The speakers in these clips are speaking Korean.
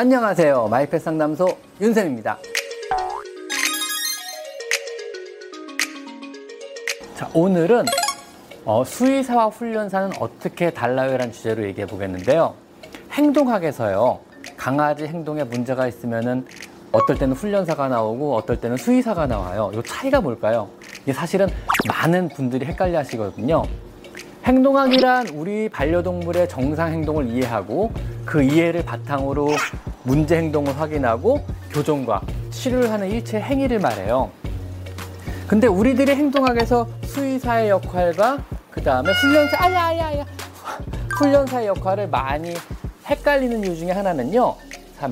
안녕하세요. 마이펫 상담소 윤쌤입니다. 자, 오늘은 어, 수의사와 훈련사는 어떻게 달라요? 라는 주제로 얘기해 보겠는데요. 행동학에서요, 강아지 행동에 문제가 있으면은 어떨 때는 훈련사가 나오고 어떨 때는 수의사가 나와요. 이 차이가 뭘까요? 이게 사실은 많은 분들이 헷갈려 하시거든요. 행동학이란 우리 반려동물의 정상 행동을 이해하고 그 이해를 바탕으로 문제 행동을 확인하고 교정과 치료를 하는 일체 행위를 말해요. 근데 우리들이 행동학에서 수의사의 역할과 그 다음에 훈련사, 아야, 아야, 아야. 훈련사의 역할을 많이 헷갈리는 이유 중에 하나는요.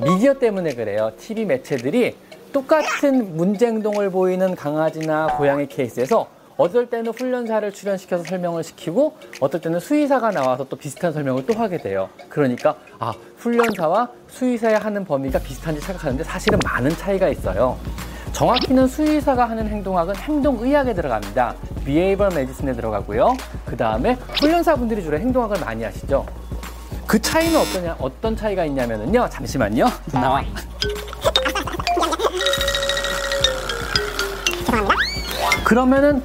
미디어 때문에 그래요. TV 매체들이 똑같은 문제 행동을 보이는 강아지나 고양이 케이스에서 어떨 때는 훈련사를 출연시켜서 설명을 시키고 어떨 때는 수의사가 나와서 또 비슷한 설명을 또 하게 돼요. 그러니까 아 훈련사와 수의사의 하는 범위가 비슷한지 생각하는데 사실은 많은 차이가 있어요. 정확히는 수의사가 하는 행동학은 행동의학에 들어갑니다. Behavioral Medicine에 들어가고요. 그 다음에 훈련사분들이 주로 행동학을 많이 하시죠. 그 차이는 어떠냐, 어떤 차이가 있냐면요. 잠시만요. 나와. 그러면은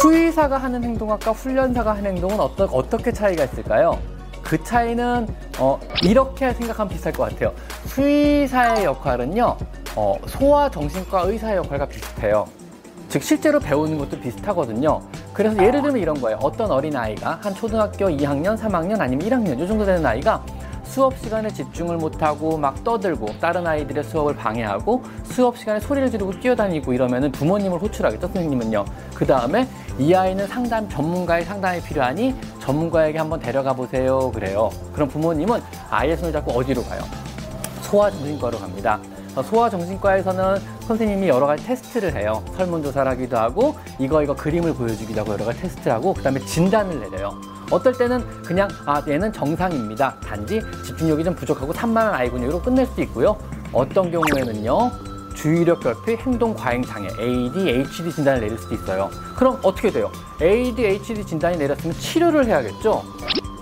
수의사가 하는 행동학과 훈련사가 하는 행동은 어떠, 어떻게 차이가 있을까요? 그 차이는 어, 이렇게 생각하면 비슷할 것 같아요. 수의사의 역할은요, 어, 소아 정신과 의사의 역할과 비슷해요. 즉 실제로 배우는 것도 비슷하거든요. 그래서 예를 들면 이런 거예요. 어떤 어린 아이가 한 초등학교 2학년, 3학년 아니면 1학년 이 정도 되는 아이가 수업 시간에 집중을 못하고 막 떠들고 다른 아이들의 수업을 방해하고 수업 시간에 소리를 지르고 뛰어다니고 이러면은 부모님을 호출하겠죠 선생님은요 그 다음에 이 아이는 상담 전문가의 상담이 필요하니 전문가에게 한번 데려가 보세요 그래요 그럼 부모님은 아이의 손을 잡고 어디로 가요 소아정신과로 갑니다 소아정신과에서는 선생님이 여러 가지 테스트를 해요. 설문조사를 하기도 하고 이거 이거 그림을 보여주기도 하고 여러 가지 테스트를 하고 그 다음에 진단을 내려요. 어떨 때는 그냥 아 얘는 정상입니다. 단지 집중력이 좀 부족하고 산만한 아이군요로 끝낼 수 있고요. 어떤 경우에는요. 주의력 결핍 행동 과잉 장애 ADHD 진단을 내릴 수도 있어요. 그럼 어떻게 돼요? ADHD 진단이 내렸으면 치료를 해야겠죠.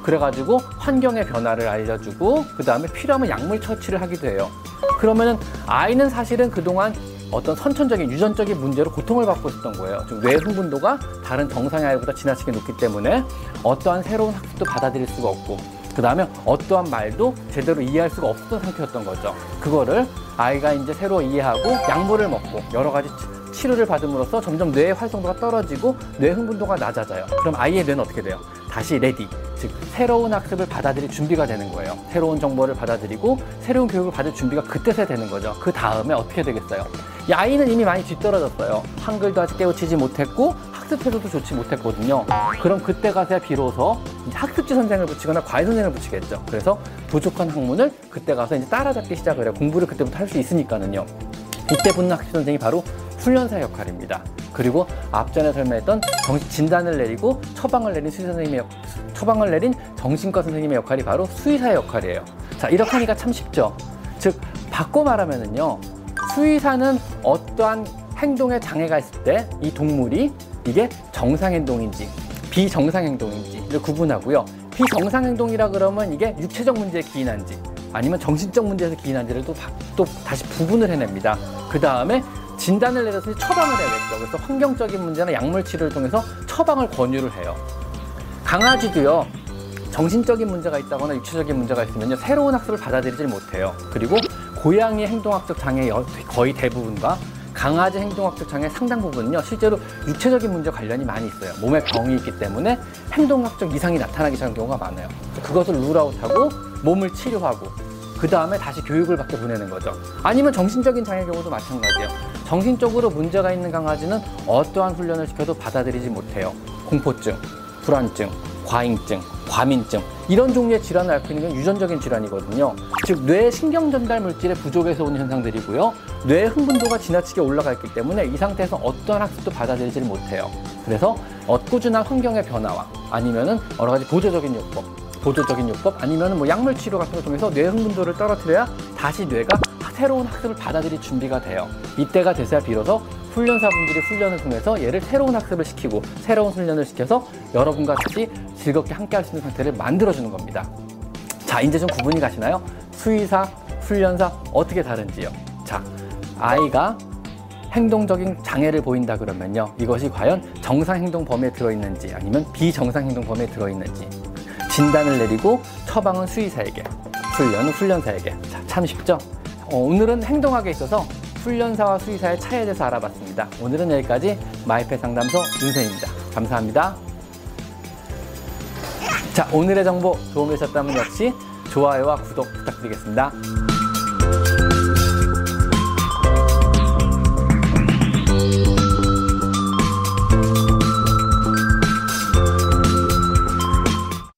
그래가지고 환경의 변화를 알려주고 그 다음에 필요하면 약물 처치를 하기도 해요. 그러면은 아이는 사실은 그동안 어떤 선천적인 유전적인 문제로 고통을 받고 있었던 거예요. 뇌 흥분도가 다른 정상의 아이보다 지나치게 높기 때문에 어떠한 새로운 학습도 받아들일 수가 없고 그 다음에 어떠한 말도 제대로 이해할 수가 없었던 상태였던 거죠. 그거를 아이가 이제 새로 이해하고 약물을 먹고 여러 가지 치료를 받음으로써 점점 뇌의 활성도가 떨어지고 뇌 흥분도가 낮아져요. 그럼 아이의 뇌는 어떻게 돼요? 다시 ready, 즉 새로운 학습을 받아들일 준비가 되는 거예요. 새로운 정보를 받아들이고 새로운 교육을 받을 준비가 그때서 되는 거죠. 그 다음에 어떻게 되겠어요? 이 아이는 이미 많이 뒤떨어졌어요. 한글도 아직 깨우치지 못했고 학습 태도도 좋지 못했거든요. 그럼 그때 가서야 비로소 학습지 선생을 붙이거나 과외 선생을 붙이겠죠. 그래서 부족한 학문을 그때 가서 이제 따라잡기 시작을 해요. 공부를 그때부터 할 수 있으니까는요. 이때 붙는 학습 선생이 바로 훈련사 역할입니다. 그리고 앞전에 설명했던 진단을 내리고 처방을 내린 수의사 선생님의 처방을 내린 정신과 선생님의 역할이 바로 수의사의 역할이에요. 자, 이렇게 하니까 참 쉽죠. 즉, 바꿔 말하면은요, 수의사는 어떠한 행동에 장애가 있을 때 이 동물이 이게 정상 행동인지 비정상 행동인지를 구분하고요. 비정상 행동이라 그러면 이게 육체적 문제에 기인한지 아니면 정신적 문제에서 기인한지를 또, 또 다시 부분을 해냅니다. 그 다음에 진단을 내렸으니 처방을 해야겠죠. 그래서 환경적인 문제나 약물 치료를 통해서 처방을 권유를 해요. 강아지도요. 정신적인 문제가 있다거나 육체적인 문제가 있으면요. 새로운 학습을 받아들이질 못해요. 그리고 고양이 행동학적 장애 거의 대부분과 강아지 행동학적 장애 상당 부분은요. 실제로 육체적인 문제 관련이 많이 있어요. 몸에 병이 있기 때문에 행동학적 이상이 나타나기 시작하는 경우가 많아요. 그것을 룰아웃하고 몸을 치료하고 그 다음에 다시 교육을 받게 보내는 거죠. 아니면 정신적인 장애 경우도 마찬가지예요. 정신적으로 문제가 있는 강아지는 어떠한 훈련을 시켜도 받아들이지 못해요. 공포증, 불안증, 과잉증, 과민증 이런 종류의 질환을 앓고 있는 건 유전적인 질환이거든요. 즉 뇌 신경 전달 물질의 부족에서 오는 현상들이고요. 뇌 흥분도가 지나치게 올라가 있기 때문에 이 상태에서 어떠한 학습도 받아들이지 못해요. 그래서 꾸준한 환경의 변화와 아니면은 여러 가지 보조적인 요법, 보조적인 요법 아니면은 뭐 약물 치료 같은 걸 통해서 뇌 흥분도를 떨어뜨려야 다시 뇌가 새로운 학습을 받아들일 준비가 돼요. 이때가 돼서야 비로소 훈련사분들이 훈련을 통해서 얘를 새로운 학습을 시키고 새로운 훈련을 시켜서 여러분과 같이 즐겁게 함께 할 수 있는 상태를 만들어주는 겁니다. 자, 이제 좀 구분이 가시나요? 수의사, 훈련사 어떻게 다른지요? 자, 아이가 행동적인 장애를 보인다 그러면요. 이것이 과연 정상 행동 범위에 들어있는지 아니면 비정상 행동 범위에 들어있는지 진단을 내리고 처방은 수의사에게, 훈련은 훈련사에게. 자, 참 쉽죠? 어, 오늘은 행동학에 있어서 훈련사와 수의사의 차이에 대해서 알아봤습니다. 오늘은 여기까지 마이펫 상담소 윤선입니다. 감사합니다. 자, 오늘의 정보 도움이 되셨다면 역시 좋아요와 구독 부탁드리겠습니다.